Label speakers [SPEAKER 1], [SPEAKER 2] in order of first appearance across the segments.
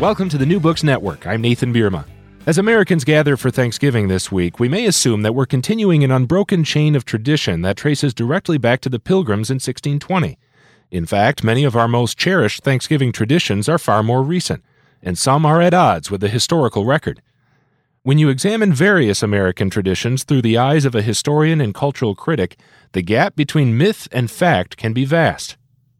[SPEAKER 1] Welcome to the New Books Network. I'm Nathan Bierma. As Americans gather for Thanksgiving this week, we may assume that we're continuing an unbroken chain of tradition that traces directly back to the Pilgrims in 1620. In fact, many of our most cherished Thanksgiving traditions are far more recent, and some are at odds with the historical record. When you examine various American traditions through the eyes of a historian and cultural critic, the gap between myth and fact can be vast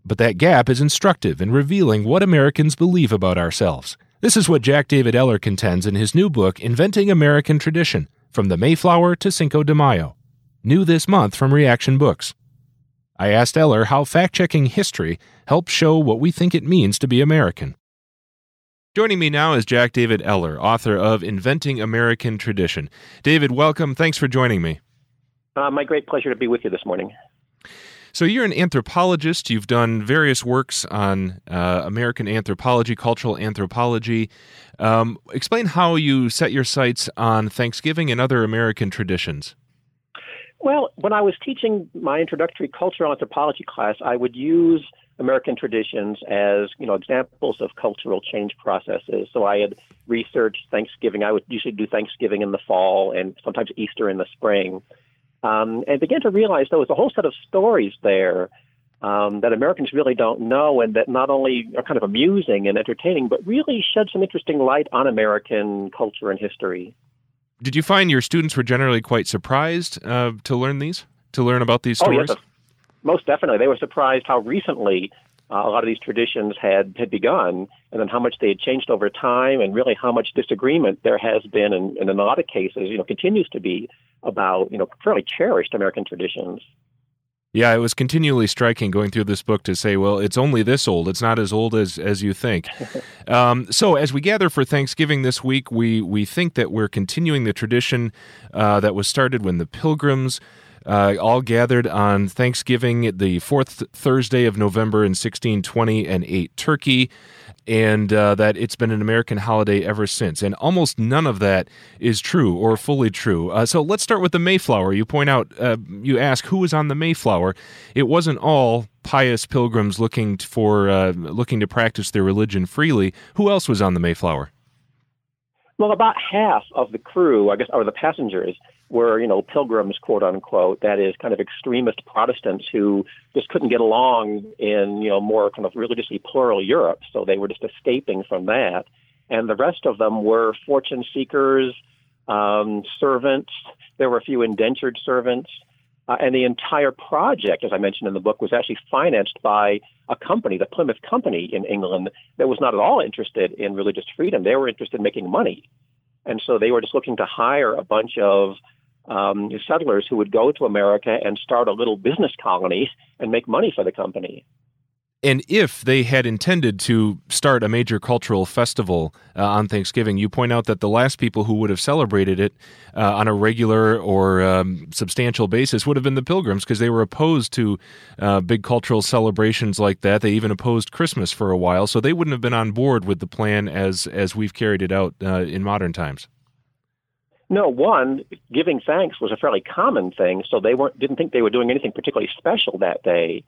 [SPEAKER 1] but that gap is instructive in revealing what Americans believe about ourselves. This is what Jack David Eller contends in his new book, Inventing American Tradition From the Mayflower to Cinco de Mayo. New this month from Reaktion Books. I asked Eller how fact checking history helps show what we think it means to be American. Joining me now is Jack David Eller, author of Inventing American Tradition. David, welcome. Thanks for joining me.
[SPEAKER 2] Uh, my great pleasure to be with you this morning.
[SPEAKER 1] So you're an anthropologist. You've done various works on uh, American anthropology, cultural anthropology. Um, explain how you set your sights on Thanksgiving and other American traditions.
[SPEAKER 2] Well, when I was teaching my introductory cultural anthropology class, I would use American traditions as you know examples of cultural change processes. So I had researched Thanksgiving. I would usually do Thanksgiving in the fall and sometimes Easter in the spring um, and began to realize there was a whole set of stories there um, that Americans really don't know, and that not only are kind of amusing and entertaining, but really shed some interesting light on American culture and history.
[SPEAKER 1] Did you find your students were generally quite surprised uh, to learn these, to learn about these stories?
[SPEAKER 2] Oh, yes, most definitely. They were surprised how recently uh, a lot of these traditions had, had begun, and then how much they had changed over time, and really how much disagreement there has been, and, and in a lot of cases, you know, continues to be about you know fairly cherished American traditions.
[SPEAKER 1] Yeah, it was continually striking going through this book to say, well, it's only this old. It's not as old as as you think. um, so, as we gather for Thanksgiving this week, we we think that we're continuing the tradition uh, that was started when the Pilgrims. Uh, all gathered on Thanksgiving, the fourth Thursday of November in 1620, and ate turkey and uh, that it's been an American holiday ever since. And almost none of that is true or fully true. Uh, so let's start with the Mayflower. You point out, uh, you ask who was on the Mayflower. It wasn't all pious pilgrims looking for uh, looking to practice their religion freely. Who else was on the Mayflower?
[SPEAKER 2] Well, about half of the crew, I guess, or the passengers, were, you know, pilgrims, quote unquote, that is kind of extremist Protestants who just couldn't get along in, you know, more kind of religiously plural Europe. So they were just escaping from that. And the rest of them were fortune seekers, um, servants. There were a few indentured servants. Uh, and the entire project, as I mentioned in the book, was actually financed by a company, the Plymouth Company in England, that was not at all interested in religious freedom. They were interested in making money. And so they were just looking to hire a bunch of um, settlers who would go to America and start a little business colony and make money for the company.
[SPEAKER 1] And if they had intended to start a major cultural festival uh, on Thanksgiving, you point out that the last people who would have celebrated it uh, on a regular or um, substantial basis would have been the Pilgrims because they were opposed to uh, big cultural celebrations like that. They even opposed Christmas for a while, so they wouldn't have been on board with the plan as as we've carried it out uh, in modern times.
[SPEAKER 2] No, one, giving thanks was a fairly common thing, so they weren't didn't think they were doing anything particularly special that day.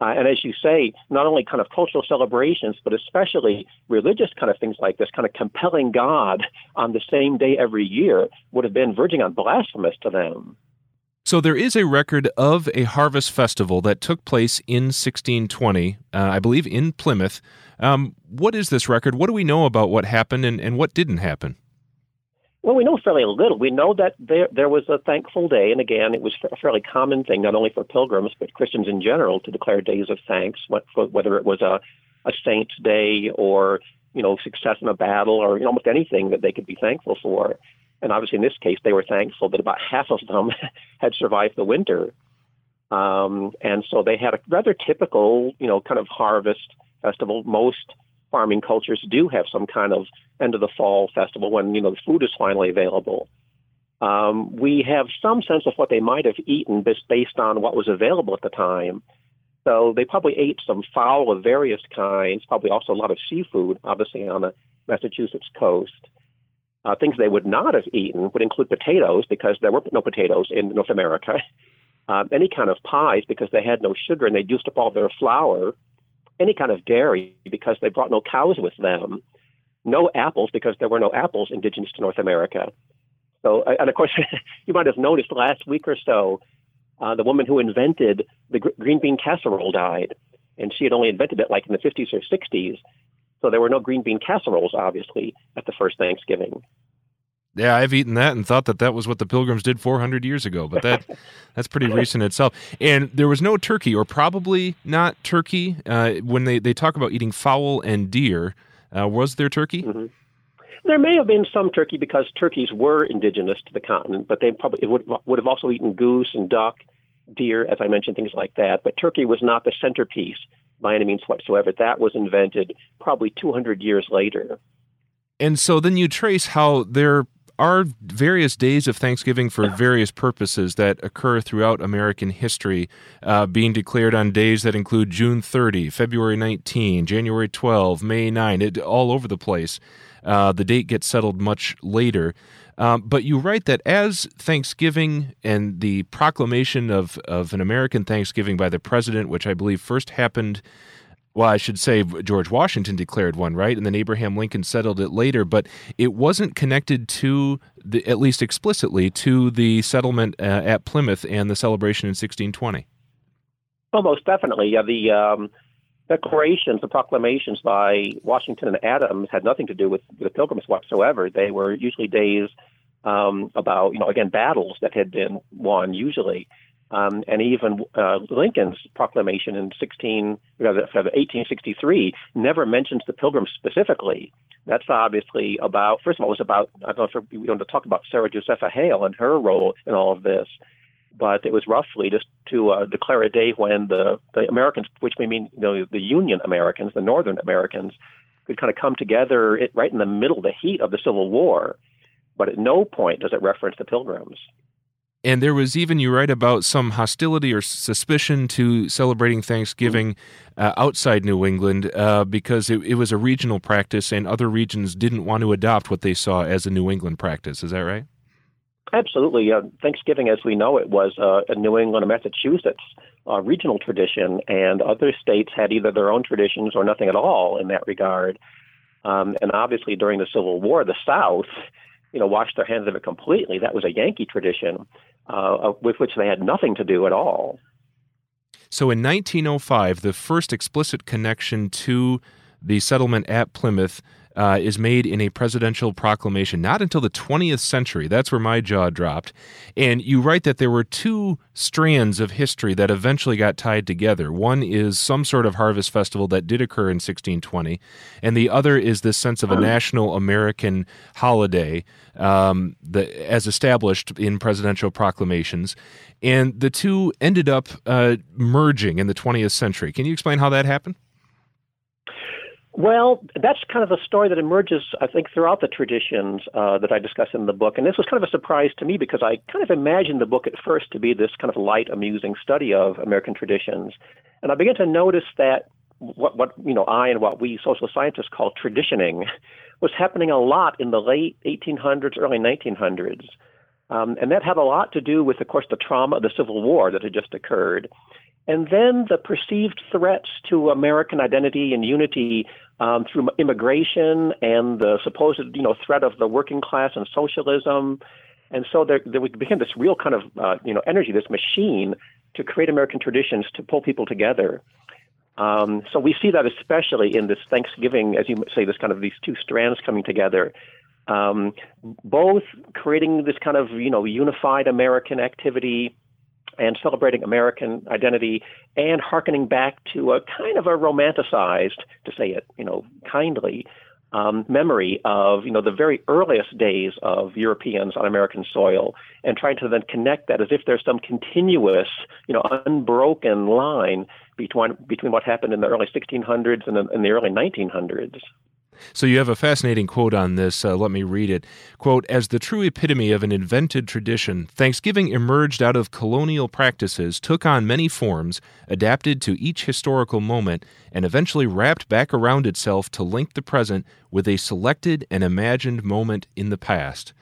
[SPEAKER 2] Uh, and as you say, not only kind of cultural celebrations, but especially religious kind of things like this, kind of compelling God on the same day every year would have been verging on blasphemous to them.
[SPEAKER 1] So there is a record of a harvest festival that took place in 1620, uh, I believe in Plymouth. Um, what is this record? What do we know about what happened and, and what didn't happen?
[SPEAKER 2] Well, we know fairly little. We know that there there was a thankful day, and again, it was a fairly common thing, not only for pilgrims but Christians in general, to declare days of thanks, whether it was a a saint's day or you know success in a battle or you know, almost anything that they could be thankful for. And obviously, in this case, they were thankful that about half of them had survived the winter. Um, and so they had a rather typical, you know, kind of harvest festival. Most farming cultures do have some kind of end of the fall festival when, you know, the food is finally available. Um, we have some sense of what they might have eaten just based on what was available at the time. So they probably ate some fowl of various kinds, probably also a lot of seafood, obviously on the Massachusetts coast. Uh, things they would not have eaten would include potatoes because there were no potatoes in North America. Um, any kind of pies because they had no sugar and they used up all their flour. Any kind of dairy because they brought no cows with them. No apples because there were no apples indigenous to North America. So, and of course, you might have noticed last week or so, uh, the woman who invented the gr- green bean casserole died, and she had only invented it like in the 50s or 60s. So there were no green bean casseroles, obviously, at the first Thanksgiving.
[SPEAKER 1] Yeah, I've eaten that and thought that that was what the Pilgrims did 400 years ago, but that that's pretty recent itself. And there was no turkey, or probably not turkey, uh, when they, they talk about eating fowl and deer. Uh, was there turkey?
[SPEAKER 2] Mm-hmm. There may have been some turkey because turkeys were indigenous to the continent, but they probably would would have also eaten goose and duck, deer, as I mentioned, things like that. But turkey was not the centerpiece by any means whatsoever. That was invented probably 200 years later.
[SPEAKER 1] And so then you trace how there are various days of Thanksgiving for various purposes that occur throughout American history, uh, being declared on days that include June 30, February 19, January 12, May 9, it, all over the place. Uh, the date gets settled much later. Um, but you write that as Thanksgiving and the proclamation of, of an American Thanksgiving by the president, which I believe first happened well, I should say George Washington declared one, right? And then Abraham Lincoln settled it later, but it wasn't connected to, the, at least explicitly, to the settlement uh, at Plymouth and the celebration in 1620.
[SPEAKER 2] Almost definitely. Yeah, the um, declarations, the proclamations by Washington and Adams had nothing to do with the Pilgrims whatsoever. They were usually days um, about, you know, again, battles that had been won, usually. Um, and even uh, Lincoln's proclamation in 16, 1863 never mentions the Pilgrims specifically. That's obviously about, first of all, it's about, I don't know if we want to talk about Sarah Josepha Hale and her role in all of this, but it was roughly just to uh, declare a day when the, the Americans, which we mean you know, the Union Americans, the Northern Americans, could kind of come together right in the middle the heat of the Civil War. But at no point does it reference the Pilgrims.
[SPEAKER 1] And there was even, you write about some hostility or suspicion to celebrating Thanksgiving uh, outside New England uh, because it, it, was a regional practice and other regions didn't want to adopt what they saw as a New England practice. Is that right?
[SPEAKER 2] Absolutely. Uh, Thanksgiving, as we know it, was uh, a New England and Massachusetts uh, regional tradition, and other states had either their own traditions or nothing at all in that regard. Um, and obviously, during the Civil War, the South you know, washed their hands of it completely. That was a Yankee tradition uh, with which they had nothing to do at all.
[SPEAKER 1] So in 1905, the first explicit connection to the settlement at Plymouth uh, is made in a presidential proclamation, not until the 20th century. That's where my jaw dropped. And you write that there were two strands of history that eventually got tied together. One is some sort of harvest festival that did occur in 1620, and the other is this sense of a national American holiday um, as established in presidential proclamations. And the two ended up uh, merging in the 20th century. Can you explain how that happened?
[SPEAKER 2] Well, that's kind of a story that emerges, I think, throughout the traditions uh, that I discuss in the book. And this was kind of a surprise to me because I kind of imagined the book at first to be this kind of light, amusing study of American traditions. And I began to notice that what, what you know, I and what we social scientists call traditioning was happening a lot in the late 1800s, early 1900s. Um, and that had a lot to do with, of course, the trauma of the Civil War that had just occurred. And then the perceived threats to American identity and unity um, through immigration and the supposed, you know, threat of the working class and socialism. And so there, there became this real kind of, uh, you know, energy, this machine to create American traditions to pull people together. Um, so we see that especially in this Thanksgiving, as you say, this kind of these two strands coming together, um, both creating this kind of, you know, unified American activity and celebrating American identity and harkening back to a kind of a romanticized, to say it, you know, kindly, um, memory of you know the very earliest days of Europeans on American soil, and trying to then connect that as if there's some continuous, you know, unbroken line between between what happened in the early 1600s and in the early 1900s.
[SPEAKER 1] So you have a fascinating quote on this. Uh, let me read it. Quote, as the true epitome of an invented tradition, Thanksgiving emerged out of colonial practices, took on many forms, adapted to each historical moment, and eventually wrapped back around itself to link the present with a selected and imagined moment in the past.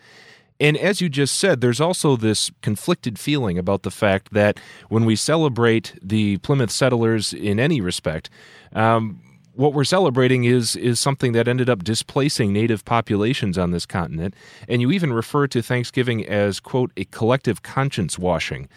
[SPEAKER 1] And as you just said, there's also this conflicted feeling about the fact that when we celebrate the Plymouth settlers in any respect, um, what we're celebrating is is something that ended up displacing native populations on this continent and you even refer to thanksgiving as quote a collective conscience washing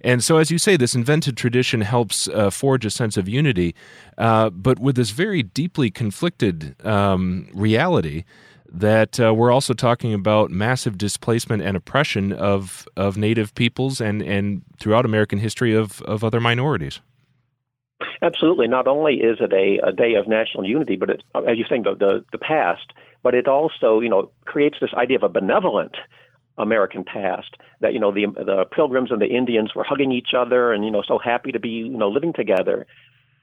[SPEAKER 1] and so as you say this invented tradition helps uh, forge a sense of unity uh, but with this very deeply conflicted um, reality that uh, we're also talking about massive displacement and oppression of of native peoples and and throughout American history of of other minorities.
[SPEAKER 2] Absolutely. Not only is it a, a day of national unity, but it, as you think the, the the past, but it also you know creates this idea of a benevolent American past that you know the the Pilgrims and the Indians were hugging each other and you know so happy to be you know living together,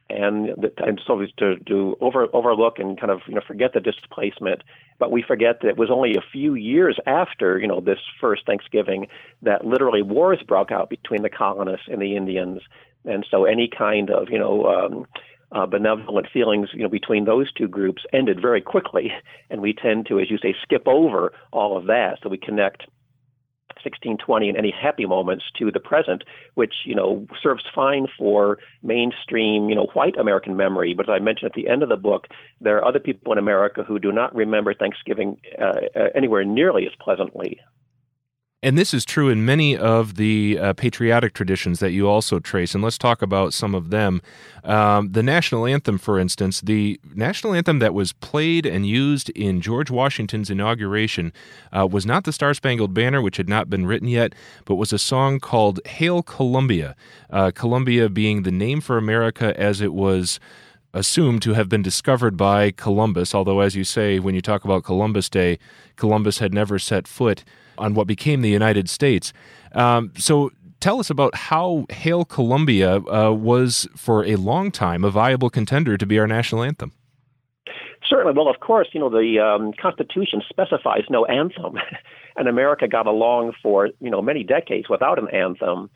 [SPEAKER 2] and and so to to over overlook and kind of you know forget the displacement, but we forget that it was only a few years after you know this first Thanksgiving that literally wars broke out between the colonists and the Indians, and so any kind of you know um, uh, benevolent feelings you know between those two groups ended very quickly, and we tend to, as you say, skip over all of that. So we connect 1620 and any happy moments to the present, which you know serves fine for mainstream you know white American memory. But as I mentioned at the end of the book, there are other people in America who do not remember Thanksgiving uh, uh anywhere nearly as pleasantly.
[SPEAKER 1] And this is true in many of the uh, patriotic traditions that you also trace. And let's talk about some of them. Um, the national anthem, for instance, the national anthem that was played and used in George Washington's inauguration uh, was not the Star Spangled Banner, which had not been written yet, but was a song called Hail Columbia. Uh, Columbia being the name for America as it was assumed to have been discovered by Columbus, although, as you say, when you talk about Columbus Day, Columbus had never set foot on what became the United States. Um, so tell us about how Hail Columbia uh, was, for a long time, a viable contender to be our national anthem.
[SPEAKER 2] Certainly. Well, of course, you know, the um, Constitution specifies no anthem, and America got along for, you know, many decades without an anthem.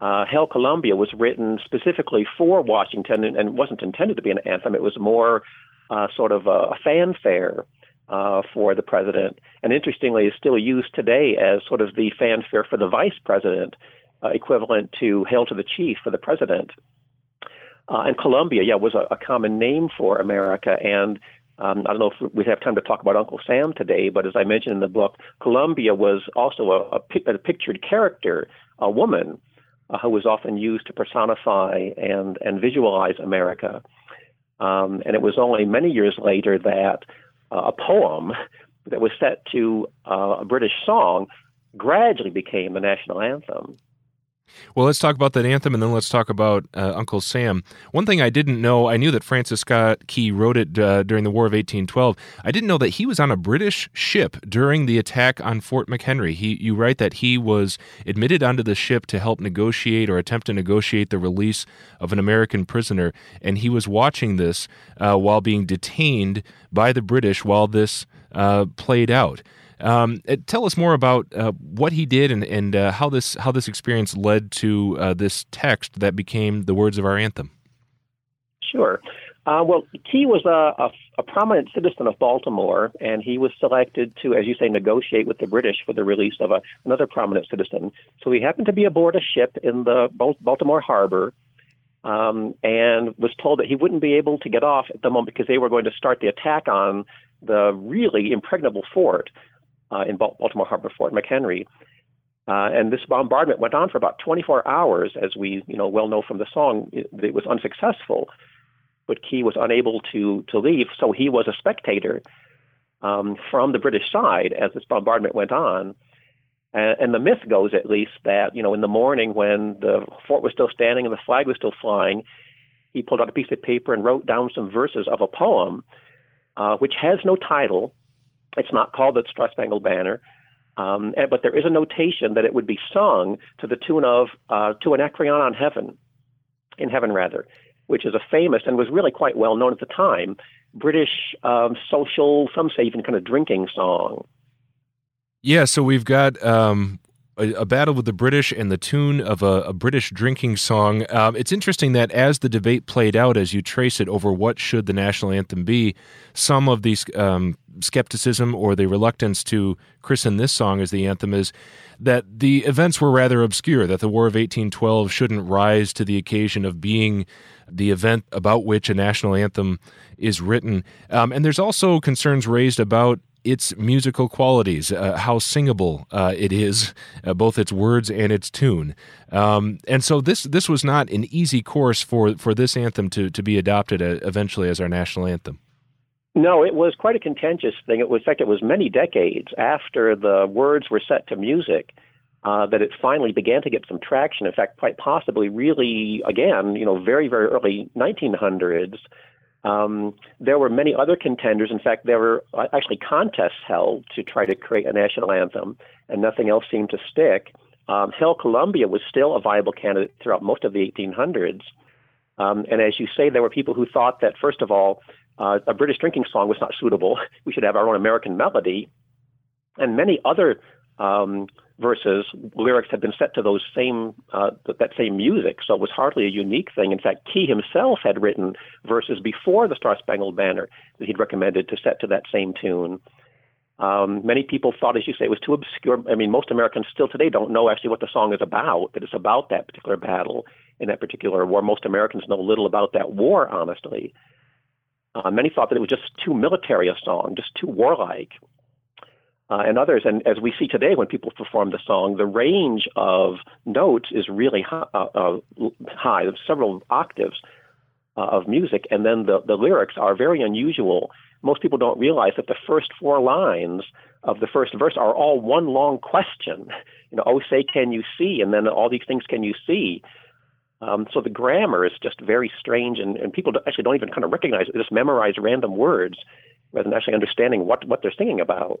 [SPEAKER 2] Uh, Hail Columbia was written specifically for Washington and, and wasn't intended to be an anthem. It was more uh, sort of a, a fanfare uh, for the president, and interestingly, is still used today as sort of the fanfare for the vice president, uh, equivalent to "Hail to the Chief" for the president. Uh, and Columbia, yeah, was a, a, common name for America. And um, I don't know if we have time to talk about Uncle Sam today, but as I mentioned in the book, Columbia was also a, a, a pictured character, a woman uh, who was often used to personify and and visualize America. Um, and it was only many years later that a poem that was set to uh, a British song gradually became the national anthem.
[SPEAKER 1] Well, let's talk about that anthem and then let's talk about uh, Uncle Sam. One thing I didn't know, I knew that Francis Scott Key wrote it uh, during the War of 1812. I didn't know that he was on a British ship during the attack on Fort McHenry. He, you write that he was admitted onto the ship to help negotiate or attempt to negotiate the release of an American prisoner, and he was watching this uh, while being detained by the British while this uh, played out. Um, uh, tell us more about uh, what he did and, and uh, how this how this experience led to uh, this text that became the words of our anthem.
[SPEAKER 2] Sure. Uh, well, Key was a, a, a, prominent citizen of Baltimore, and he was selected to, as you say, negotiate with the British for the release of a, another prominent citizen. So he happened to be aboard a ship in the Baltimore harbor, um, and was told that he wouldn't be able to get off at the moment because they were going to start the attack on the really impregnable fort uh, in Baltimore Harbor, Fort McHenry. Uh, and this bombardment went on for about 24 hours, as we you know well know from the song. It, it, was unsuccessful, but Key was unable to to leave, so he was a spectator um, from the British side as this bombardment went on. And, and the myth goes, at least, that you know in the morning when the fort was still standing and the flag was still flying, he pulled out a piece of paper and wrote down some verses of a poem uh, which has no title. It's not called the Star Spangled Banner, um, and, but there is a notation that it would be sung to the tune of uh, "To Anacreon on Heaven," in heaven rather, which is a famous and was really quite well known at the time British um, social, some say even kind of drinking song.
[SPEAKER 1] Yeah, so we've got um, a, a, battle with the British and the tune of a, a British drinking song. Um, it's interesting that as the debate played out, as you trace it over what should the national anthem be, some of these um, skepticism or the reluctance to christen this song as the anthem is that the events were rather obscure, that the War of 1812 shouldn't rise to the occasion of being the event about which a national anthem is written. Um, and there's also concerns raised about its musical qualities, uh, how singable uh, it is, uh, both its words and its tune. Um, and so this this was not an easy course for, for this anthem to, to be adopted uh, eventually as our national anthem.
[SPEAKER 2] No, it was quite a contentious thing. It was, in fact, it was many decades after the words were set to music uh, that it finally began to get some traction. In fact, quite possibly, really, again, you know, very, very early 1900s. Um, there were many other contenders. In fact, there were uh, actually contests held to try to create a national anthem, and nothing else seemed to stick. Um, Hail Columbia was still a viable candidate throughout most of the 1800s. Um, and as you say, there were people who thought that, first of all, uh, a British drinking song was not suitable. We should have our own American melody. And many other um, verses, lyrics had been set to those same uh, that same music, so it was hardly a unique thing. In fact, Key himself had written verses before the Star Spangled Banner that he'd recommended to set to that same tune. Um, many people thought, as you say, it was too obscure. I mean, most Americans still today don't know actually what the song is about. That it's about that particular battle in that particular war. Most Americans know little about that war, honestly. Uh, many thought that it was just too military a song, just too warlike. Uh, and others, and as we see today when people perform the song, the range of notes is really high, uh, uh, high several octaves uh, of music, and then the, the lyrics are very unusual. Most people don't realize that the first four lines of the first verse are all one long question. You know, oh, say, can you see? And then all these things, can you see? Um, so the grammar is just very strange, and, and people actually don't even kind of recognize it. They just memorize random words rather than actually understanding what, what they're singing about.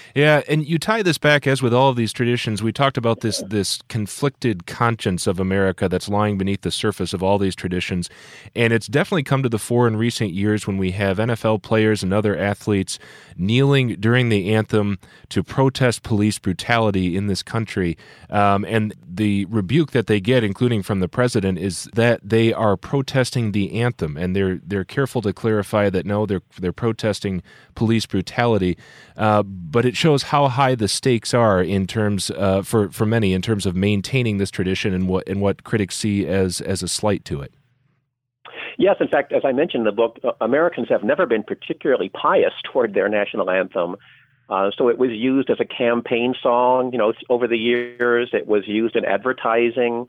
[SPEAKER 1] Yeah, and you tie this back as with all of these traditions. We talked about this this conflicted conscience of America that's lying beneath the surface of all these traditions, and it's definitely come to the fore in recent years when we have NFL players and other athletes kneeling during the anthem to protest police brutality in this country. Um, and the rebuke that they get, including from the president, is that they are protesting the anthem, and they're they're careful to clarify that no, they're they're protesting police brutality. Uh, but it shows how high the stakes are in terms uh, for for many in terms of maintaining this tradition and what and what critics see as as a slight to it.
[SPEAKER 2] Yes, in fact, as I mentioned in the book, uh, Americans have never been particularly pious toward their national anthem. Uh, so it was used as a campaign song. You know, over the years, it was used in advertising.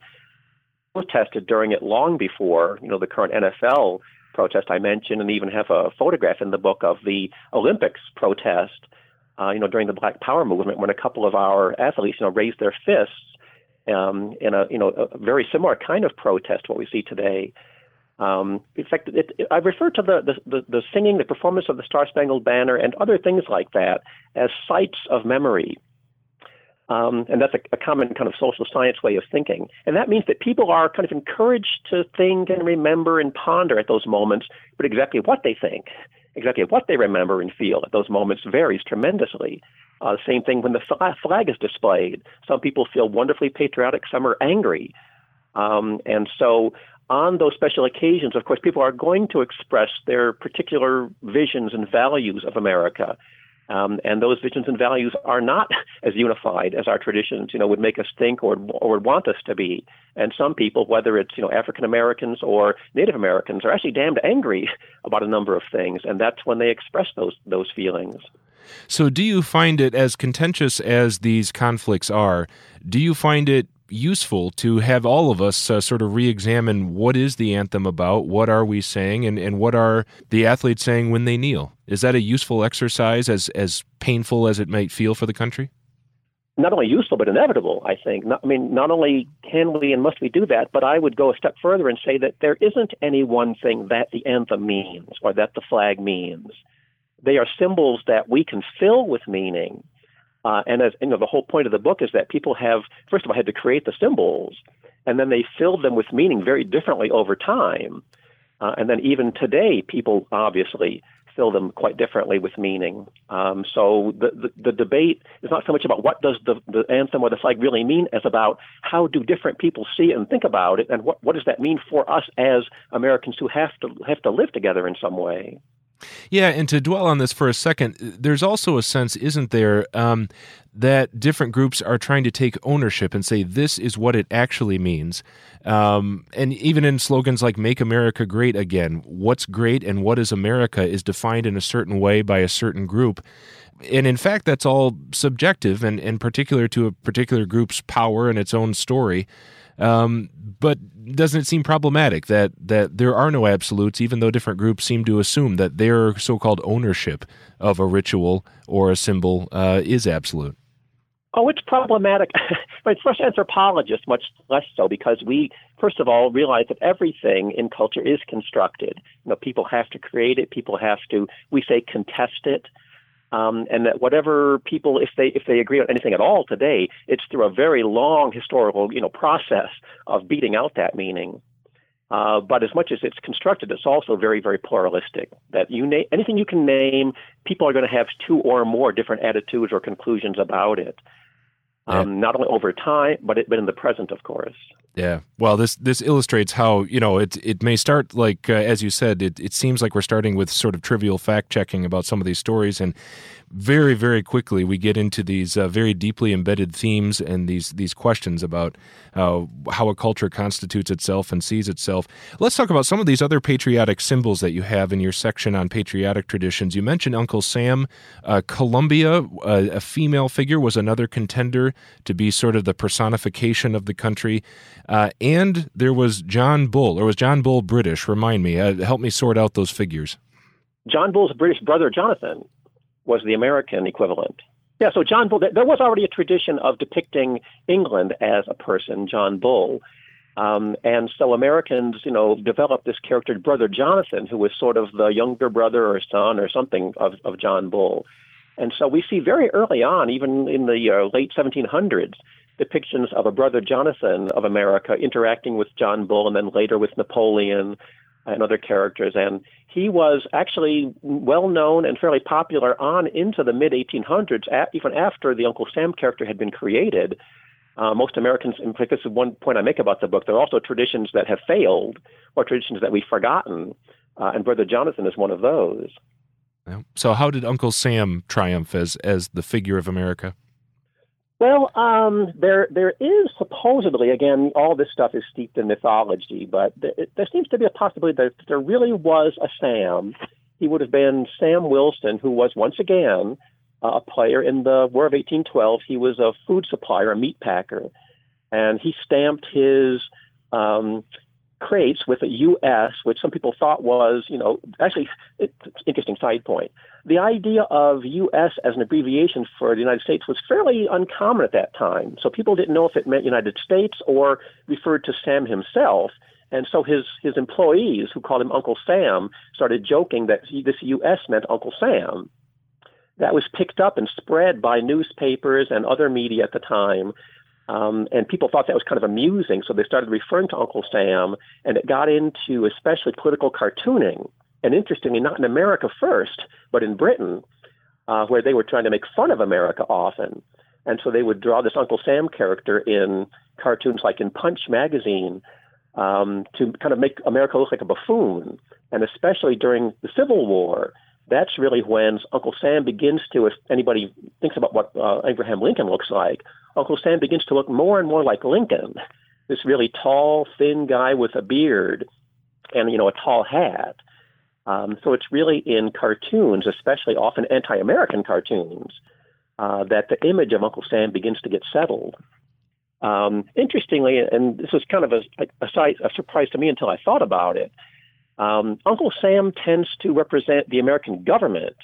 [SPEAKER 2] Protested during it long before you know the current NFL protest I mentioned, and even have a photograph in the book of the Olympics protest uh, you know, during the Black Power movement when a couple of our athletes, you know, raised their fists um, in a, you know, a very similar kind of protest what we see today. Um, in fact, it, it, I refer to the, the, the, the singing, the performance of the Star Spangled Banner, and other things like that as sites of memory. Um, and that's a, a, common kind of social science way of thinking. And that means that people are kind of encouraged to think and remember and ponder at those moments, but exactly what they think exactly what they remember and feel at those moments varies tremendously. Uh, same thing when the flag is displayed. Some people feel wonderfully patriotic, some are angry. Um, and so, on those special occasions, of course, people are going to express their particular visions and values of America. Um, and those visions and values are not as unified as our traditions, you know, would make us think or or would want us to be. And some people, whether it's you know African Americans or Native Americans, are actually damned angry about a number of things, and that's when they express those those feelings.
[SPEAKER 1] So, do you find it as contentious as these conflicts are? Do you find it useful to have all of us uh, sort of re-examine what is the anthem about, what are we saying, and, and what are the athletes saying when they kneel. Is that a useful exercise, as as painful as it might feel for the country?
[SPEAKER 2] not only useful but inevitable. I think. Not, I mean, not only can we and must we do that, but I would go a step further and say that there isn't any one thing that the anthem means or that the flag means. They are symbols that we can fill with meaning. Uh, and as you know, the whole point of the book is that people have first of all had to create the symbols, and then they filled them with meaning very differently over time. Uh, and then even today, people obviously fill them quite differently with meaning. Um, so the, the, the debate is not so much about what does the, the anthem or the flag really mean, as about how do different people see it and think about it, and what, what does that mean for us as Americans who have to have to live together in some way.
[SPEAKER 1] Yeah, and to dwell on this for a second, there's also a sense, isn't there, um, that different groups are trying to take ownership and say this is what it actually means. Um, and even in slogans like Make America Great Again, what's great and what is America is defined in a certain way by a certain group. And in fact, that's all subjective and, and particular to a particular group's power and its own story. Um, but doesn't it seem problematic that, that there are no absolutes, even though different groups seem to assume that their so called ownership of a ritual or a symbol uh, is absolute?
[SPEAKER 2] Oh, it's problematic. but for us anthropologists, much less so, because we, first of all, realize that everything in culture is constructed. You know, people have to create it. People have to, we say, contest it. Um, and that whatever people, if they if they agree on anything at all today, it's through a very long historical, you know, process of beating out that meaning. Uh, but as much as it's constructed, it's also very, very pluralistic. That you name anything you can name, people are going to have two or more different attitudes or conclusions about it um, yeah. not only over time, but it, but in the present, of course.
[SPEAKER 1] Yeah. Well, this this illustrates how you know it it may start like uh, as you said. It it seems like we're starting with sort of trivial fact checking about some of these stories, and very very quickly we get into these uh, very deeply embedded themes and these these questions about uh, how a culture constitutes itself and sees itself. Let's talk about some of these other patriotic symbols that you have in your section on patriotic traditions. You mentioned Uncle Sam, uh, Columbia, uh, a female figure, was another contender to be sort of the personification of the country, uh, and there was John Bull, or was John Bull British? Remind me, uh, help me sort out those figures.
[SPEAKER 2] John Bull's British brother Jonathan was the American equivalent. Yeah, so John Bull, there was already a tradition of depicting England as a person, John Bull. Um, and so Americans, you know, developed this character, Brother Jonathan, who was sort of the younger brother or son or something of, of John Bull. And so we see very early on, even in the uh, late 1700s, depictions of a Brother Jonathan of America interacting with John Bull and then later with Napoleon and other characters. And he was actually well known and fairly popular on into the mid 1800s, even after the Uncle Sam character had been created. Uh, most Americans, in fact, this is one point I make about the book, there are also traditions that have failed or traditions that we've forgotten. Uh, and Brother Jonathan is one of those.
[SPEAKER 1] So, how did Uncle Sam triumph as, as the figure of America?
[SPEAKER 2] Well, um, there there is supposedly again all this stuff is steeped in mythology, but there, there seems to be a possibility that there really was a Sam. He would have been Sam Wilson, who was once again a player in the War of 1812. He was a food supplier, a meat packer, and he stamped his um, crates with a U.S., which some people thought was, you know, actually, it's interesting side point. The idea of U.S. as an abbreviation for the United States was fairly uncommon at that time. So people didn't know if it meant United States or referred to Sam himself. And so his, his employees, who called him Uncle Sam, started joking that this U.S. meant Uncle Sam. That was picked up and spread by newspapers and other media at the time. Um, and people thought that was kind of amusing, so they started referring to Uncle Sam, and it got into especially political cartooning. And interestingly, not in America first, but in Britain, uh, where they were trying to make fun of America often. And so they would draw this Uncle Sam character in cartoons like in Punch magazine um, to kind of make America look like a buffoon. And especially during the Civil War, that's really when Uncle Sam begins to, if anybody thinks about what uh, Abraham Lincoln looks like, Uncle Sam begins to look more and more like Lincoln, this really tall, thin guy with a beard and, you know, a tall hat. Um, so it's really in cartoons, especially often anti-American cartoons, uh, that the image of Uncle Sam begins to get settled. Um, interestingly, and this is kind of a, a, a, surprise to me until I thought about it, um, Uncle Sam tends to represent the American government,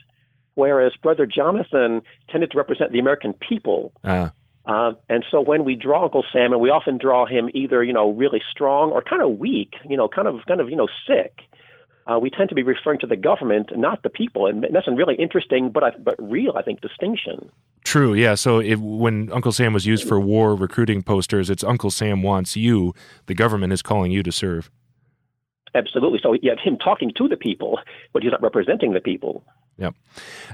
[SPEAKER 2] whereas Brother Jonathan tended to represent the American people. Uh. Uh, and so when we draw Uncle Sam, and we often draw him either, you know, really strong or kind of weak, you know, kind of, kind of, you know, sick. Uh, we tend to be referring to the government, not the people, and that's a really interesting, but but real, I think, distinction.
[SPEAKER 1] True, yeah. So if, when Uncle Sam was used for war recruiting posters, it's Uncle Sam wants you. The government is calling you to serve.
[SPEAKER 2] Absolutely. So you have him talking to the people, but he's not representing the people.
[SPEAKER 1] Yep.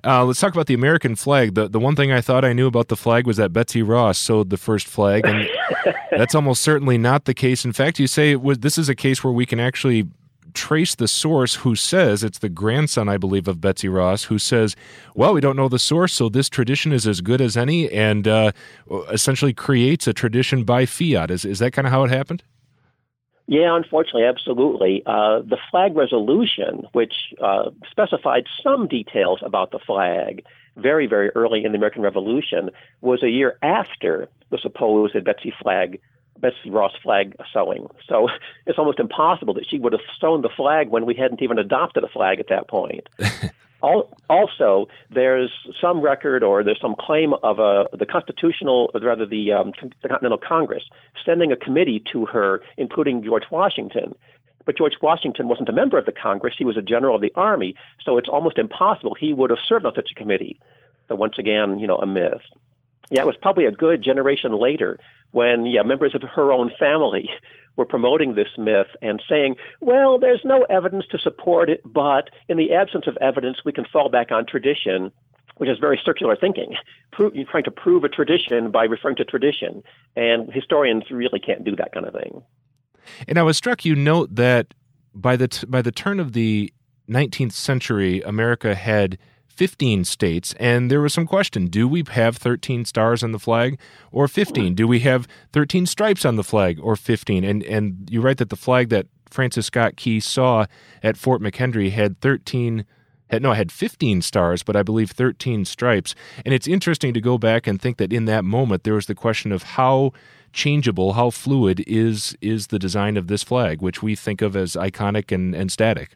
[SPEAKER 1] Uh, let's talk about the American flag. The the one thing I thought I knew about the flag was that Betsy Ross sewed the first flag, and that's almost certainly not the case. In fact, you say was, this is a case where we can actually trace the source who says it's the grandson, I believe, of Betsy Ross, who says, "Well, we don't know the source, so this tradition is as good as any," and uh, essentially creates a tradition by fiat. Is is that kind of how it happened?
[SPEAKER 2] Yeah, unfortunately, absolutely. Uh, the flag resolution, which uh, specified some details about the flag very, very early in the American Revolution, was a year after the supposed Betsy flag, Betsy Ross flag sewing. So it's almost impossible that she would have sewn the flag when we hadn't even adopted a flag at that point. also, there's some record or there's some claim of a, the constitutional, or rather the, um, the Continental Congress, sending a committee to her, including George Washington. But George Washington wasn't a member of the Congress; he was a general of the army, so it's almost impossible he would have served on such a committee. So once again, you know, a myth. Yeah, it was probably a good generation later when yeah members of her own family were promoting this myth and saying, well, there's no evidence to support it, but in the absence of evidence, we can fall back on tradition, which is very circular thinking. Pro- you're trying to prove a tradition by referring to tradition, and historians really can't do that kind of thing.
[SPEAKER 1] And I was struck. You note that by the t- by the turn of the 19th century, America had 15 states, and there was some question do we have 13 stars on the flag or 15? Do we have 13 stripes on the flag or 15? And, and you write that the flag that Francis Scott Key saw at Fort McHenry had 13 had no, I had 15 stars, but I believe 13 stripes. And it's interesting to go back and think that in that moment there was the question of how changeable, how fluid is is the design of this flag, which we think of as iconic and, and static.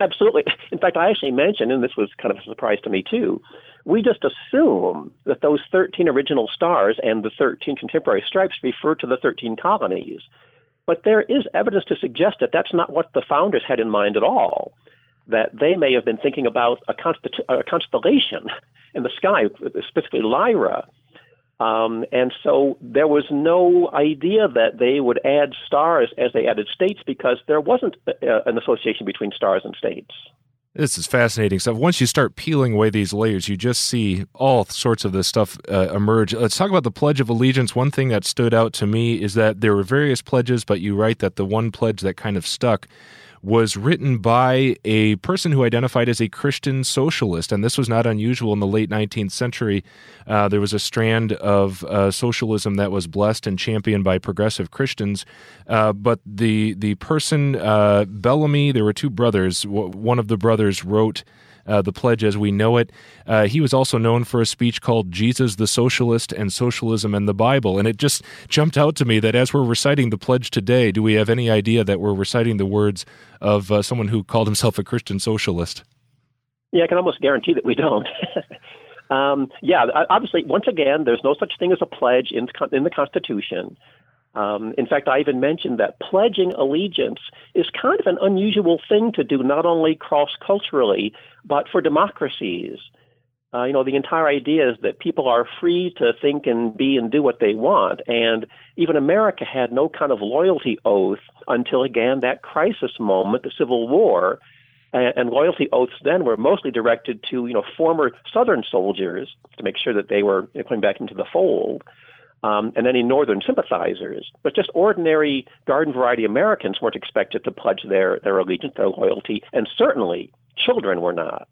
[SPEAKER 2] Absolutely. In fact, I actually mentioned, and this was kind of a surprise to me too, we just assume that those 13 original stars and the 13 contemporary stripes refer to the 13 colonies. But there is evidence to suggest that that's not what the founders had in mind at all. That they may have been thinking about a, a constellation in the sky, specifically Lyra, um, and so there was no idea that they would add stars as they added states because there wasn't a, uh, an association between stars and states.
[SPEAKER 1] This is fascinating stuff. Once you start peeling away these layers, you just see all sorts of this stuff uh, emerge. Let's talk about the Pledge of Allegiance. One thing that stood out to me is that there were various pledges, but you write that the one pledge that kind of stuck was written by a person who identified as a Christian socialist, and this was not unusual in the late 19th century. Uh, there was a strand of uh, socialism that was blessed and championed by progressive Christians, uh, but the the person uh, Bellamy, there were two brothers. One of the brothers wrote uh, the pledge as we know it. Uh, he was also known for a speech called Jesus the Socialist and Socialism and the Bible. And it just jumped out to me that as we're reciting the pledge today, do we have any idea that we're reciting the words of uh, someone who called himself a Christian socialist?
[SPEAKER 2] Yeah, I can almost guarantee that we don't. um, yeah, obviously, once again, there's no such thing as a pledge in, in the Constitution. Um, in fact, I even mentioned that pledging allegiance is kind of an unusual thing to do, not only cross culturally, but for democracies. Uh, you know, the entire idea is that people are free to think and be and do what they want. And even America had no kind of loyalty oath until, again, that crisis moment, the Civil War. And, and loyalty oaths then were mostly directed to, you know, former Southern soldiers to make sure that they were coming back into the fold um, and any Northern sympathizers. But just ordinary garden variety Americans weren't expected to pledge their, their allegiance, their loyalty, and certainly children were not.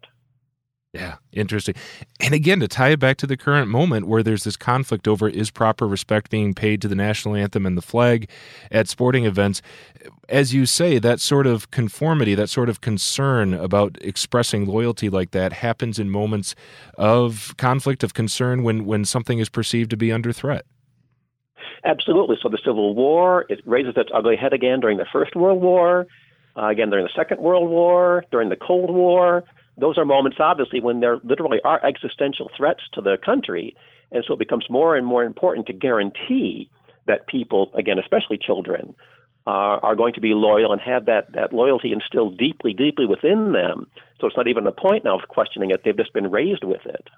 [SPEAKER 1] Yeah, interesting. And again, to tie it back to the current moment where there's this conflict over is proper respect being paid to the national anthem and the flag at sporting events, as you say, that sort of conformity, that sort of concern about expressing loyalty like that happens in moments of conflict, of concern when, when something is perceived to be under threat.
[SPEAKER 2] Absolutely. So the Civil War, it raises its ugly head again during the First World War, uh, again during the Second World War, during the Cold War. those are moments, obviously, when there literally are existential threats to the country. And so it becomes more and more important to guarantee that people, again, especially children, uh, are going to be loyal and have that, that loyalty instilled deeply, deeply within them. So it's not even a point now of questioning it. They've just been raised with it.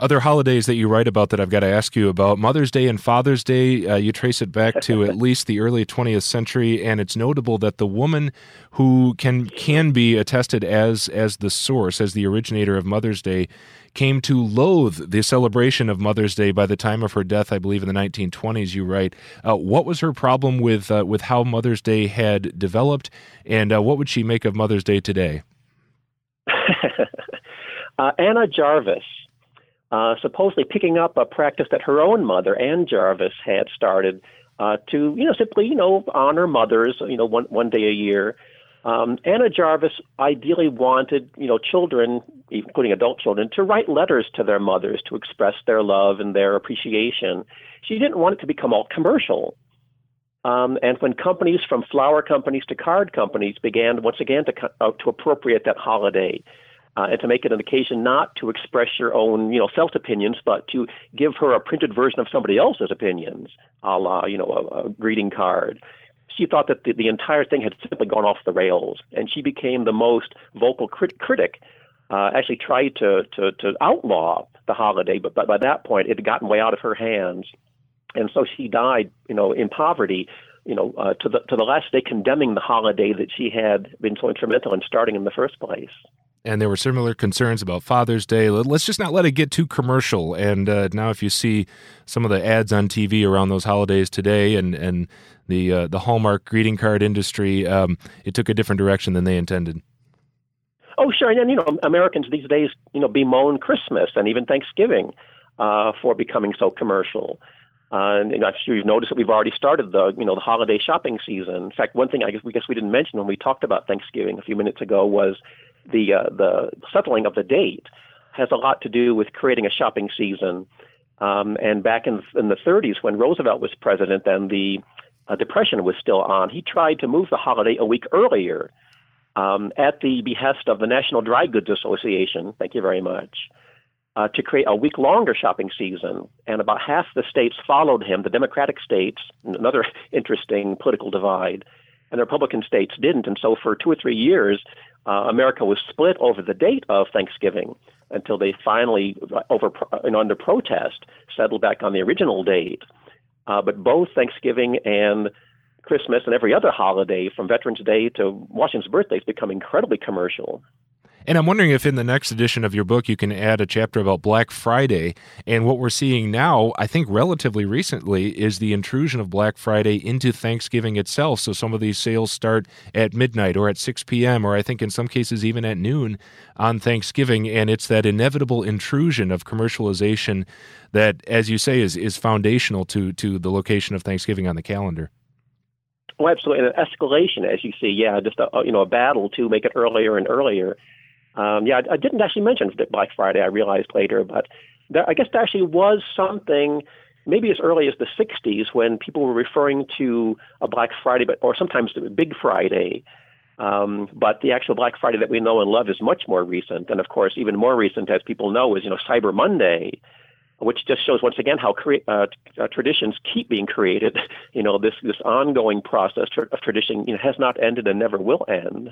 [SPEAKER 1] Other holidays that you write about that I've got to ask you about Mother's Day and Father's Day, uh, you trace it back to at least the early 20th century, and it's notable that the woman who can can be attested as as the source, as the originator of Mother's Day, came to loathe the celebration of Mother's Day by the time of her death, I believe in the 1920s. You write, uh, what was her problem with uh, with how Mother's Day had developed, and uh, what would she make of Mother's Day today?
[SPEAKER 2] Uh, Anna Jarvis uh, supposedly picking up a practice that her own mother, Ann Jarvis, had started uh, to, you know, simply, you know, honor mothers, you know, one one day a year. Um, Anna Jarvis ideally wanted, you know, children, including adult children, to write letters to their mothers to express their love and their appreciation. She didn't want it to become all commercial. Um, and when companies, from flower companies to card companies, began once again to uh, to appropriate that holiday, uh, and to make it an occasion not to express your own, you know, felt opinions, but to give her a printed version of somebody else's opinions, a la, you know, a, a greeting card. She thought that the, the entire thing had simply gone off the rails, and she became the most vocal crit- critic. Uh, actually, tried to, to to outlaw the holiday, but, but by that point, it had gotten way out of her hands, and so she died, you know, in poverty you know, uh, to the to the last day condemning the holiday that she had been so instrumental in starting in the first place
[SPEAKER 1] and there were similar concerns about Father's Day. Let's just not let it get too commercial. And uh, now, if you see some of the ads on TV around those holidays today, and and the uh, the Hallmark greeting card industry, um, it took a different direction than they intended.
[SPEAKER 2] Oh, sure, and you know, Americans these days, you know, bemoan Christmas and even Thanksgiving uh, for becoming so commercial. Uh, and I'm sure you've noticed that we've already started the, you know, the holiday shopping season. In fact, one thing I guess we guess we didn't mention when we talked about Thanksgiving a few minutes ago was the uh, the settling of the date has a lot to do with creating a shopping season. Um, and back in in the 30s, when Roosevelt was president and the uh, Depression was still on, he tried to move the holiday a week earlier um, at the behest of the National Dry Goods Association. Thank you very much. Uh, to create a week longer shopping season. And about half the states followed him, the Democratic states, another interesting political divide, and the Republican states didn't. And so for two or three years, uh, America was split over the date of Thanksgiving until they finally, over you know, under protest, settled back on the original date. Uh, but both Thanksgiving and Christmas and every other holiday, from Veterans Day to Washington's birthday, has become incredibly commercial.
[SPEAKER 1] And I'm wondering if in the next edition of your book you can add a chapter about Black Friday. And what we're seeing now, I think relatively recently, is the intrusion of Black Friday into Thanksgiving itself. So some of these sales start at midnight or at 6 p.m., or I think in some cases even at noon on Thanksgiving. And it's that inevitable intrusion of commercialization that, as you say, is, is foundational to, to the location of Thanksgiving on the calendar.
[SPEAKER 2] Oh, absolutely. And an escalation, as you see, yeah, just a, you know a battle to make it earlier and earlier. Um, yeah, I, I, didn't actually mention Black Friday. I realized later, but there, I guess there actually was something, maybe as early as the '60s, when people were referring to a Black Friday, but or sometimes Big Friday. Um, but the actual Black Friday that we know and love is much more recent, and of course, even more recent, as people know, is you know Cyber Monday, which just shows once again how cre- uh, uh, traditions keep being created. You know, this this ongoing process of tradition you know, has not ended and never will end.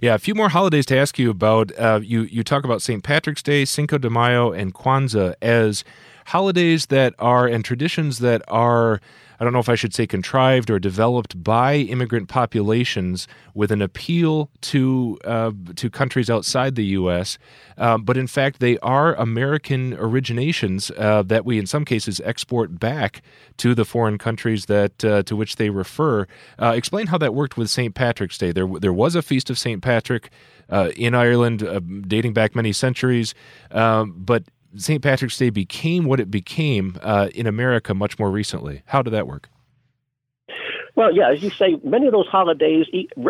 [SPEAKER 1] Yeah, a few more holidays to ask you about. Uh, you you talk about St. Patrick's Day, Cinco de Mayo, and Kwanzaa as holidays that are and traditions that are I don't know if I should say contrived or developed by immigrant populations with an appeal to uh, to countries outside the U.S. Um, but in fact, they are American originations uh, that we, in some cases, export back to the foreign countries that uh, to which they refer. Uh, explain how that worked with St. Patrick's Day. There, there was a feast of St. Patrick. Uh, in Ireland, dating back many centuries, um, but St. Patrick's Day became what it became uh, in America much more recently. How did that work?
[SPEAKER 2] Well, yeah, as you say, many of those holidays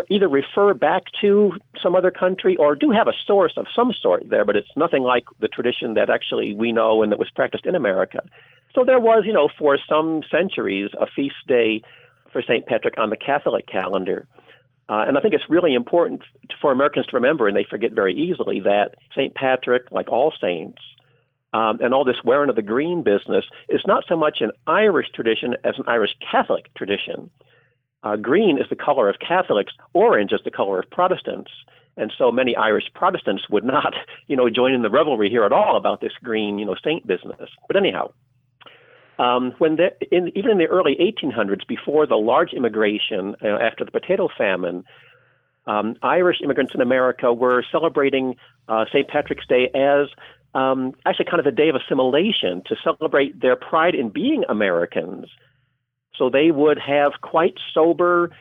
[SPEAKER 2] either refer back to some other country or do have a source of some sort there, but it's nothing like the tradition that actually we know and that was practiced in America. So there was, you know, for some centuries, a feast day for St. Patrick on the Catholic calendar. Uh, and I think it's really important for Americans to remember, and they forget very easily, that St. Patrick, like all saints, um, and all this wearing of the green business is not so much an Irish tradition as an Irish Catholic tradition. Uh, green is the color of Catholics, orange is the color of Protestants. And so many Irish Protestants would not, you know, join in the revelry here at all about this green, you know, saint business. But anyhow, um, when the, in, even in the early 1800s, before the large immigration uh, after the potato famine, um, Irish immigrants in America were celebrating uh, St. Patrick's Day as um, actually kind of a day of assimilation to celebrate their pride in being Americans. So they would have quite sober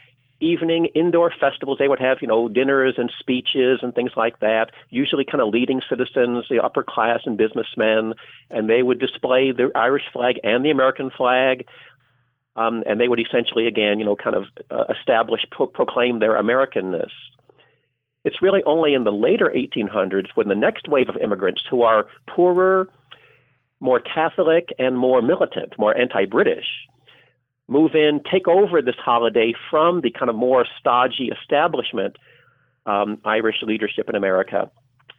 [SPEAKER 2] evening indoor festivals. They would have, you know, dinners and speeches and things like that, usually kind of leading citizens, the upper class and businessmen, and they would display the Irish flag and the American flag. Um, and they would essentially, again, you know, kind of uh, establish, pro- proclaim their Americanness. It's really only in the later 1800s when the next wave of immigrants who are poorer, more Catholic, and more militant, more anti British, move in, take over this holiday from the kind of more stodgy establishment um, Irish leadership in America.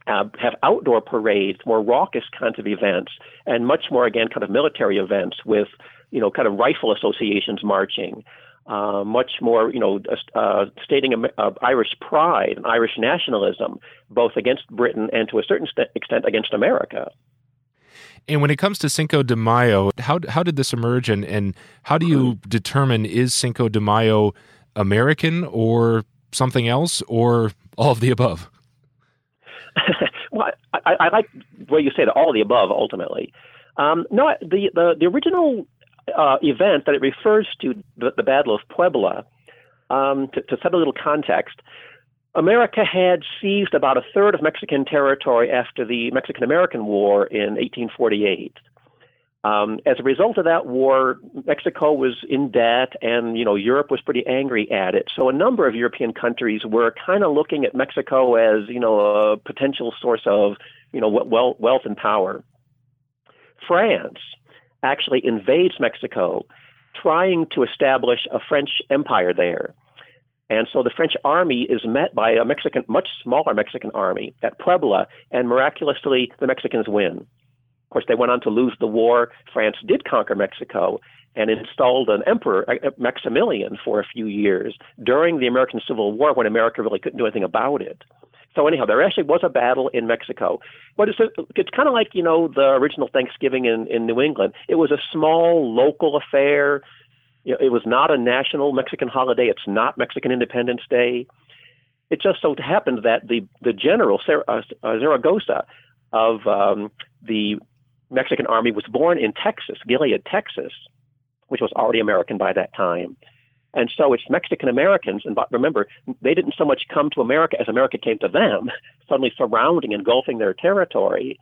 [SPEAKER 2] Uh, have outdoor parades, more raucous kinds of events, and much more again kind of military events with you know kind of rifle associations marching. Uh, much more, you know, uh, stating uh, Irish pride and Irish nationalism, both against Britain and to a certain extent against America.
[SPEAKER 1] And when it comes to Cinco de Mayo, how how did this emerge, and and how do you determine is Cinco de Mayo American or something else, or all of the above?
[SPEAKER 2] well, I, I, like what you say that all of the above ultimately. Um, no, the, the the original uh, event that it refers to, the, the Battle of Puebla, um, to, to set a little context, America had seized about a third of Mexican territory after the Mexican American War in 1848. Um, as a result of that war, Mexico was in debt, and you know Europe was pretty angry at it. So a number of European countries were kind of looking at Mexico as you know a potential source of you know wealth, wealth and power. France actually invades Mexico, trying to establish a French empire there. And so the French army is met by a Mexican, much smaller Mexican army at Puebla, and miraculously the Mexicans win. Of course, they went on to lose the war. France did conquer Mexico and installed an emperor, uh, uh, Maximilian, for a few years during the American Civil War when America really couldn't do anything about it. So anyhow, there actually was a battle in Mexico. But it's, a, it's kind of like you know the original Thanksgiving in, in New England. It was a small local affair it was not a national Mexican holiday. It's not Mexican Independence Day. It just so happened that the the general uh, Zaragoza of um, the Mexican army was born in Texas, Goliad, Texas, which was already American by that time. And so it's Mexican Americans, and remember, they didn't so much come to America as America came to them, suddenly surrounding, engulfing their territory.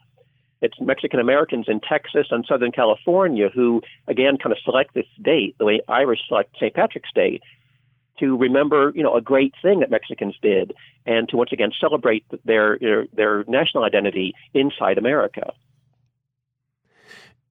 [SPEAKER 2] It's Mexican Americans in Texas and Southern California who, again, kind of select this date, the way Irish select St. Patrick's Day, to remember, you know, a great thing that Mexicans did, and to once again celebrate their their, their national identity inside America.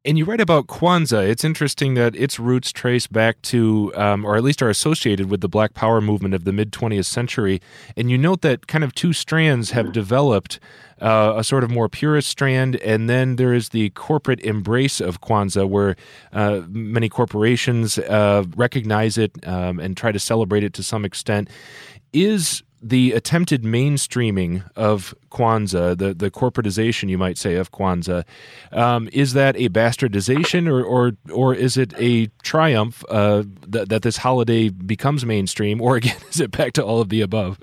[SPEAKER 1] And you write about Kwanzaa. It's interesting that its roots trace back to, um, or at least are associated with the Black Power movement of the mid 20th century. And you note that kind of two strands have developed uh, a sort of more purist strand, and then there is the corporate embrace of Kwanzaa, where uh, many corporations uh, recognize it um, and try to celebrate it to some extent. Is the attempted mainstreaming of Kwanzaa, the, the corporatization, you might say, of Kwanzaa, um, is that a bastardization or, or, or is it a triumph uh, that, that this holiday becomes mainstream? Or again, is it back to all of the above?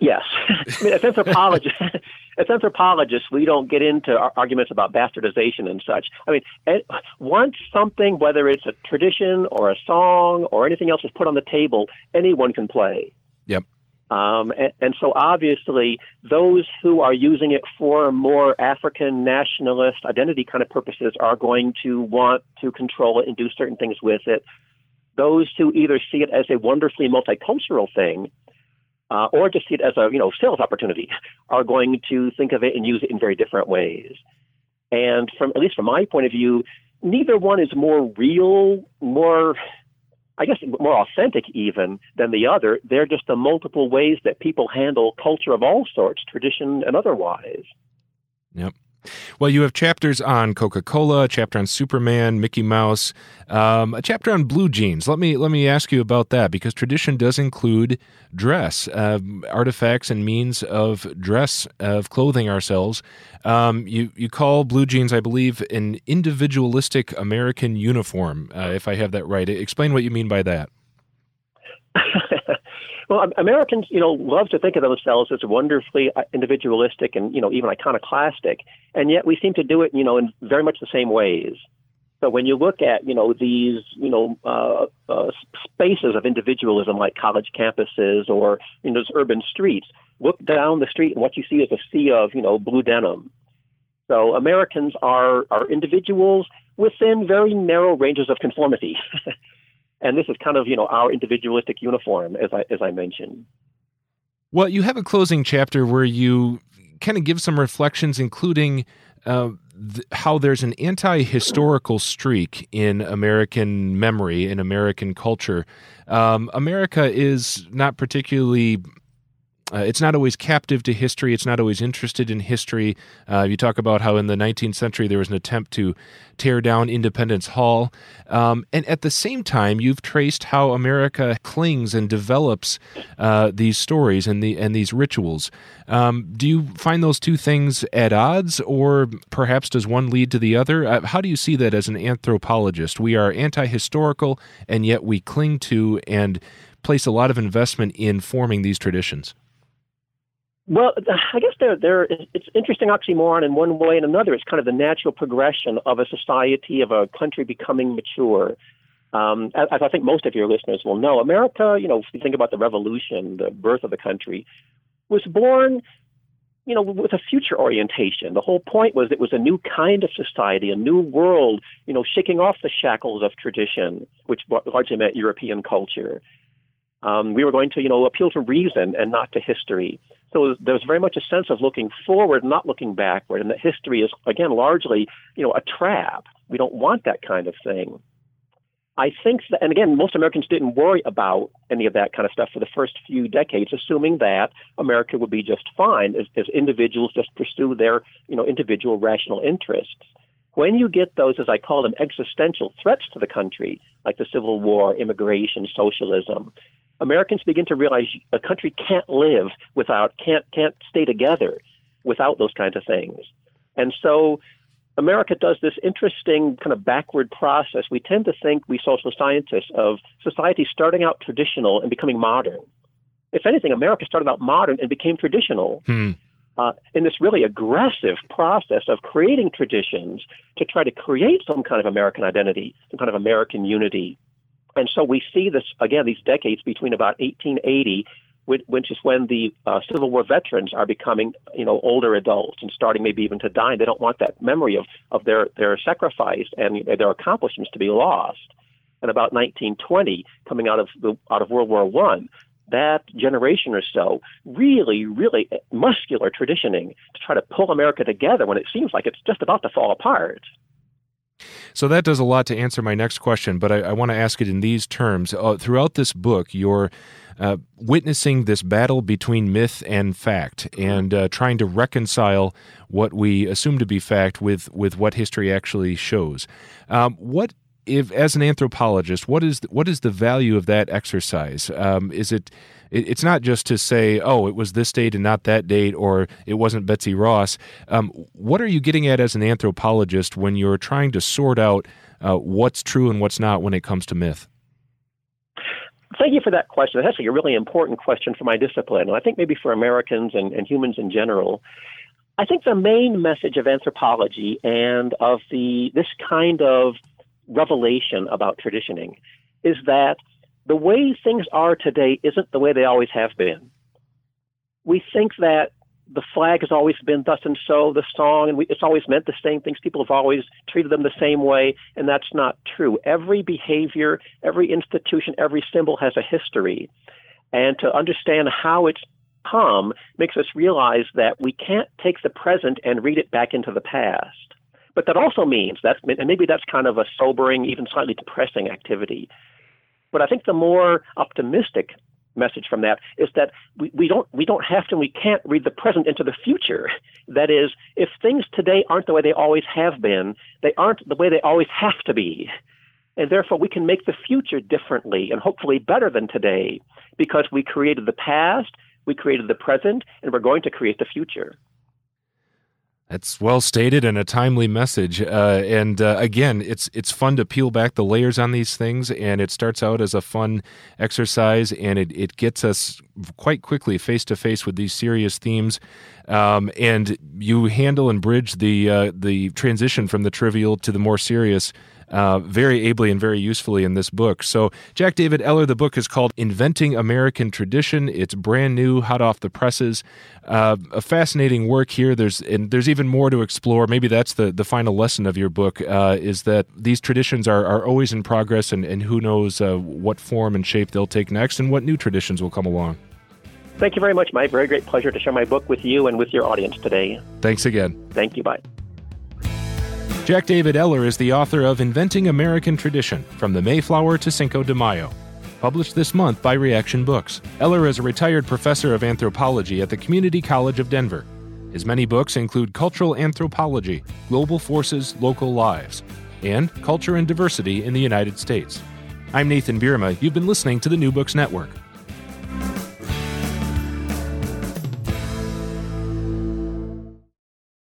[SPEAKER 2] Yes. I mean, as anthropologists, as anthropologists, we don't get into arguments about bastardization and such. I mean, once something, whether it's a tradition or a song or anything else, is put on the table, anyone can play.
[SPEAKER 1] Yep.
[SPEAKER 2] Um, and, and, so obviously, those who are using it for more African nationalist identity kind of purposes are going to want to control it and do certain things with it. Those who either see it as a wonderfully multicultural thing uh, or just see it as a you know sales opportunity are going to think of it and use it in very different ways. And from at least from my point of view, neither one is more real, more I guess, more authentic even than the other. They're just the multiple ways that people handle culture of all sorts, tradition and otherwise.
[SPEAKER 1] Yep. Well, you have chapters on Coca Cola, a chapter on Superman, Mickey Mouse, um, a chapter on blue jeans. Let me let me ask you about that because tradition does include dress, uh, artifacts, and means of dress of clothing ourselves. Um, you you call blue jeans, I believe, an individualistic American uniform. Uh, if I have that right, explain what you mean by that.
[SPEAKER 2] Well, Americans, you know, love to think of themselves as wonderfully uh, individualistic and, you know, even iconoclastic, and yet we seem to do it, you know, in very much the same ways. So when you look at, you know, these, you know, uh, uh, spaces of individualism like college campuses or, you know, those urban streets, look down the street and what you see is a sea of, you know, blue denim. So Americans are are individuals within very narrow ranges of conformity. and this is kind of you know our individualistic uniform, as I as I mentioned.
[SPEAKER 1] Well, you have a closing chapter where you kind of give some reflections, including. Uh, th- how there's an anti-historical streak in American memory in American culture. Um, America is not particularly uh, it's not always captive to history. It's not always interested in history. Uh, you talk about how in the 19th century there was an attempt to tear down Independence Hall. Um, and at the same time, you've traced how America clings and develops uh, these stories and, the, and these rituals. Um, do you find those two things at odds, or perhaps does one lead to the other? Uh, how do you see that as an anthropologist? We are anti historical, and yet we cling to and place a lot of investment in forming these traditions.
[SPEAKER 2] Well, I guess there, there, it's interesting oxymoron in one way and another. It's kind of the natural progression of a society, of a country becoming mature. Um, as, as I think most of your listeners will know, America, you know, if you think about the revolution, the birth of the country, was born, you know, with a future orientation. The whole point was it was a new kind of society, a new world, you know, shaking off the shackles of tradition, which largely meant European culture. Um, we were going to, you know, appeal to reason and not to history. So there's very much a sense of looking forward, not looking backward, and that history is again largely, you know, a trap. We don't want that kind of thing. I think that, and again, most Americans didn't worry about any of that kind of stuff for the first few decades, assuming that America would be just fine as, as individuals just pursue their, you know, individual rational interests. When you get those, as I call them, existential threats to the country, like the Civil War, immigration, socialism, Americans begin to realize a country can't live without, can't, can't stay together without those kinds of things. And so America does this interesting kind of backward process. We tend to think, we social scientists, of society starting out traditional and becoming modern. If anything, America started out modern and became traditional. Hmm. Uh, in this really aggressive process of creating traditions to try to create some kind of American identity, some kind of American unity. And so we see this again these decades between about 1880, which is when the uh, Civil War veterans are becoming you know older adults and starting maybe even to die. They don't want that memory of of their their sacrifice and their accomplishments to be lost. And about 1920, coming out of the out of World War One, that generation or so really, really muscular traditioning to try to pull America together when it seems like it's just about to fall apart.
[SPEAKER 1] So that does a lot to answer my next question, but I, I want to ask it in these terms. Uh, throughout this book, you're uh, witnessing this battle between myth and fact and uh, trying to reconcile what we assume to be fact with, with what history actually shows. Um, what if, as an anthropologist, what is the, what is the value of that exercise? Um, is it it's not just to say, oh, it was this date and not that date, or it wasn't Betsy Ross. Um, what are you getting at as an anthropologist when you're trying to sort out uh, what's true and what's not when it comes to myth?
[SPEAKER 2] Thank you for that question. That's actually a really important question for my discipline, and I think maybe for Americans and, and humans in general. I think the main message of anthropology and of the this kind of revelation about traditioning is that the way things are today isn't the way they always have been. We think that the flag has always been thus and so, the song, and we, it's always meant the same things. People have always treated them the same way, and that's not true. Every behavior, every institution, every symbol has a history. And to understand how it's come makes us realize that we can't take the present and read it back into the past. But that also means that's, and maybe that's kind of a sobering, even slightly depressing activity But I think the more optimistic message from that is that we, we don't we don't have to we can't read the present into the future. That is, if things today aren't the way they always have been, they aren't the way they always have to be. And therefore we can make the future differently and hopefully better than today because we created the past, we created the present, and we're going to create the future.
[SPEAKER 1] That's well stated and a timely message. Uh, and uh, again, it's it's fun to peel back the layers on these things, and it starts out as a fun exercise, and it, it gets us quite quickly face to face with these serious themes. Um, and you handle and bridge the uh, the transition from the trivial to the more serious uh, very ably and very usefully in this book. So, Jack David Eller, the book is called Inventing American Tradition. It's brand new, hot off the presses. Uh, a fascinating work here. There's and there's even more to explore. Maybe that's the, the final lesson of your book uh, is that these traditions are, are always in progress, and, and who knows uh, what form and shape they'll take next, and what new traditions will come along.
[SPEAKER 2] Thank you very much, Mike. Very great pleasure to share my book with you and with your audience today.
[SPEAKER 1] Thanks again.
[SPEAKER 2] Thank you. Bye.
[SPEAKER 1] Jack David Eller is the author of Inventing American Tradition From the Mayflower to Cinco de Mayo, published this month by Reaktion Books. Eller is a retired professor of anthropology at the Community College of Denver. His many books include Cultural Anthropology, Global Forces, Local Lives, and Culture and Diversity in the United States. I'm Nathan Bierma. You've been listening to the New Books Network.